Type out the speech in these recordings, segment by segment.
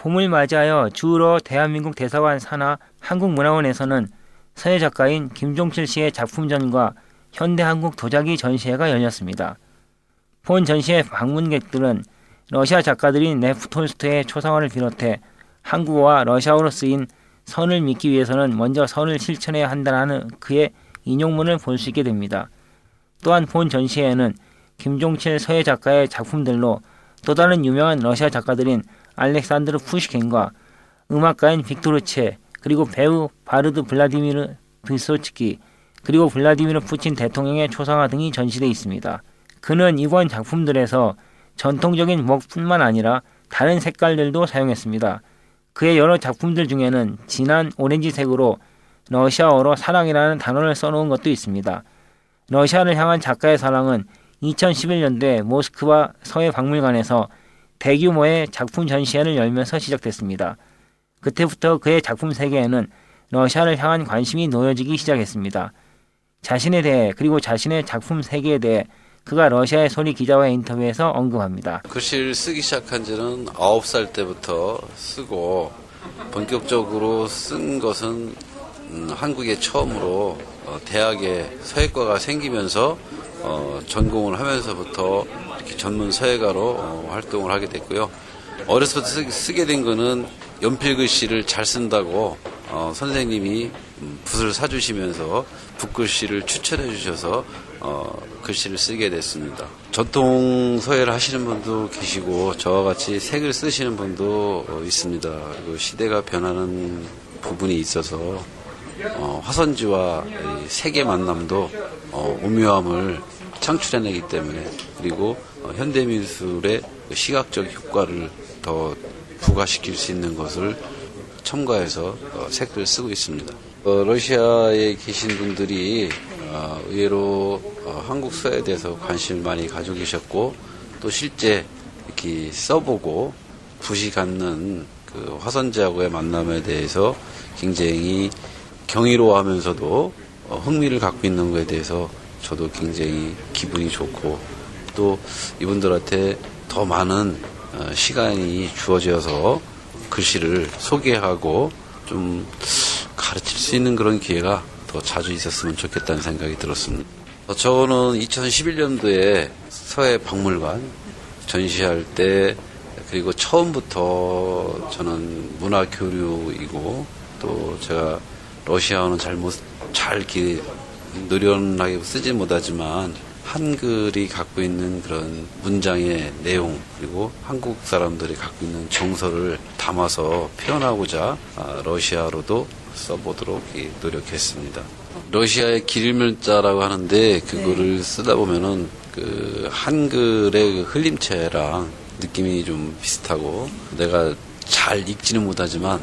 봄을 맞이하여 주로 대한민국 대사관 산하 한국문화원에서는 서예 작가인 김종칠 씨의 작품전과 현대한국 도자기 전시회가 열렸습니다. 본 전시회 방문객들은 러시아 작가들인 네프 톨스토의 초상화를 비롯해 한국어와 러시아어로 쓰인 선을 믿기 위해서는 먼저 선을 실천해야 한다는 그의 인용문을 볼 수 있게 됩니다. 또한 본 전시회에는 김종칠 서예 작가의 작품들로 또 다른 유명한 러시아 작가들인 알렉산드르 푸시켄과 음악가인 빅토르체 그리고 배우 바르드 블라디미르 드소츠키 그리고 블라디미르 푸친 대통령의 초상화 등이 전시되어 있습니다. 그는 이번 작품들에서 전통적인 먹뿐만 아니라 다른 색깔들도 사용했습니다. 그의 여러 작품들 중에는 진한 오렌지색으로 러시아어로 사랑이라는 단어를 써놓은 것도 있습니다. 러시아를 향한 작가의 사랑은 2011년도에 모스크바 서해 박물관에서 대규모의 작품 전시회를 열면서 시작됐습니다. 그때부터 그의 작품 세계에는 러시아를 향한 관심이 놓여지기 시작했습니다. 자신에 대해 그리고 자신의 작품 세계에 대해 그가 러시아의 소리 기자와의 인터뷰에서 언급합니다. 글씨를 쓰기 시작한 지는 9살 때부터 쓰고 본격적으로 쓴 것은 음, 한국에 처음으로 어, 대학에 서예과가 생기면서 어, 전공을 하면서부터 이렇게 전문 서예가로 어, 활동을 하게 됐고요. 어렸을 때 쓰, 게된 거는 연필 글씨를 잘 쓴다고 어, 선생님이 음, 붓을 사주시면서 붓글씨를 추천해 주셔서 어, 글씨를 쓰게 됐습니다. 전통 서예를 하시는 분도 계시고 저와 같이 색을 쓰시는 분도 어, 있습니다. 그리고 시대가 변하는 부분이 있어서 어, 화선지와 색의 만남도 어, 오묘함을 창출해내기 때문에 그리고 어, 현대미술의 그 시각적 효과를 더 부과시킬 수 있는 것을 첨가해서 어, 색을 쓰고 있습니다. 어, 러시아에 계신 분들이 어, 의외로 어, 한국 서에 대해서 관심을 많이 가지고 계셨고 또 실제 이렇게 써보고 붓이 갖는 그 화선지하고의 만남에 대해서 굉장히 경이로워하면서도 어, 흥미를 갖고 있는 것에 대해서 저도 굉장히 기분이 좋고 또 이분들한테 더 많은 어, 시간이 주어져서 글씨를 소개하고 좀 가르칠 수 있는 그런 기회가 더 자주 있었으면 좋겠다는 생각이 들었습니다. 어, 저는 2011년도에 서해 박물관 전시할 때 그리고 처음부터 저는 문화 교류이고 또 제가 러시아어는 잘 못 잘 이렇게 노련하게 쓰지 못하지만 한글이 갖고 있는 그런 문장의 내용 그리고 한국 사람들이 갖고 있는 정서를 담아서 표현하고자 아, 러시아로도 써보도록 노력했습니다. 러시아의 기릴문자라고 하는데 그거를 네. 쓰다 보면은 그 한글의 그 흘림체랑 느낌이 좀 비슷하고 내가 잘 읽지는 못하지만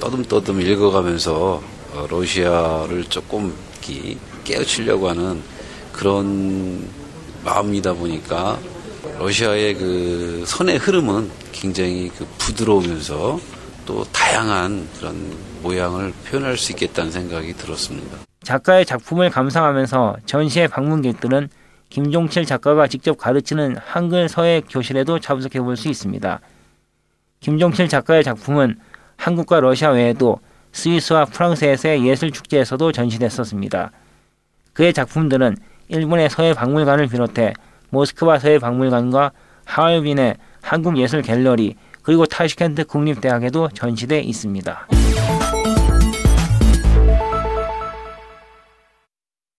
떠듬떠듬 읽어가면서 어, 러시아를 조금 깨우치려고 하는 그런 마음이다 보니까 러시아의 그 선의 흐름은 굉장히 그 부드러우면서 또 다양한 그런 모양을 표현할 수 있겠다는 생각이 들었습니다. 작가의 작품을 감상하면서 전시회 방문객들은 김종칠 작가가 직접 가르치는 한글 서예 교실에도 참석해 볼 수 있습니다. 김종칠 작가의 작품은 한국과 러시아 외에도 스위스와 프랑스에서의 예술 축제에서도 전시됐었습니다. 그의 작품들은 일본의 서해 박물관을 비롯해 모스크바 서해 박물관과 하얼빈의 한국 예술 갤러리 그리고 타시켄트 국립대학에도 전시돼 있습니다.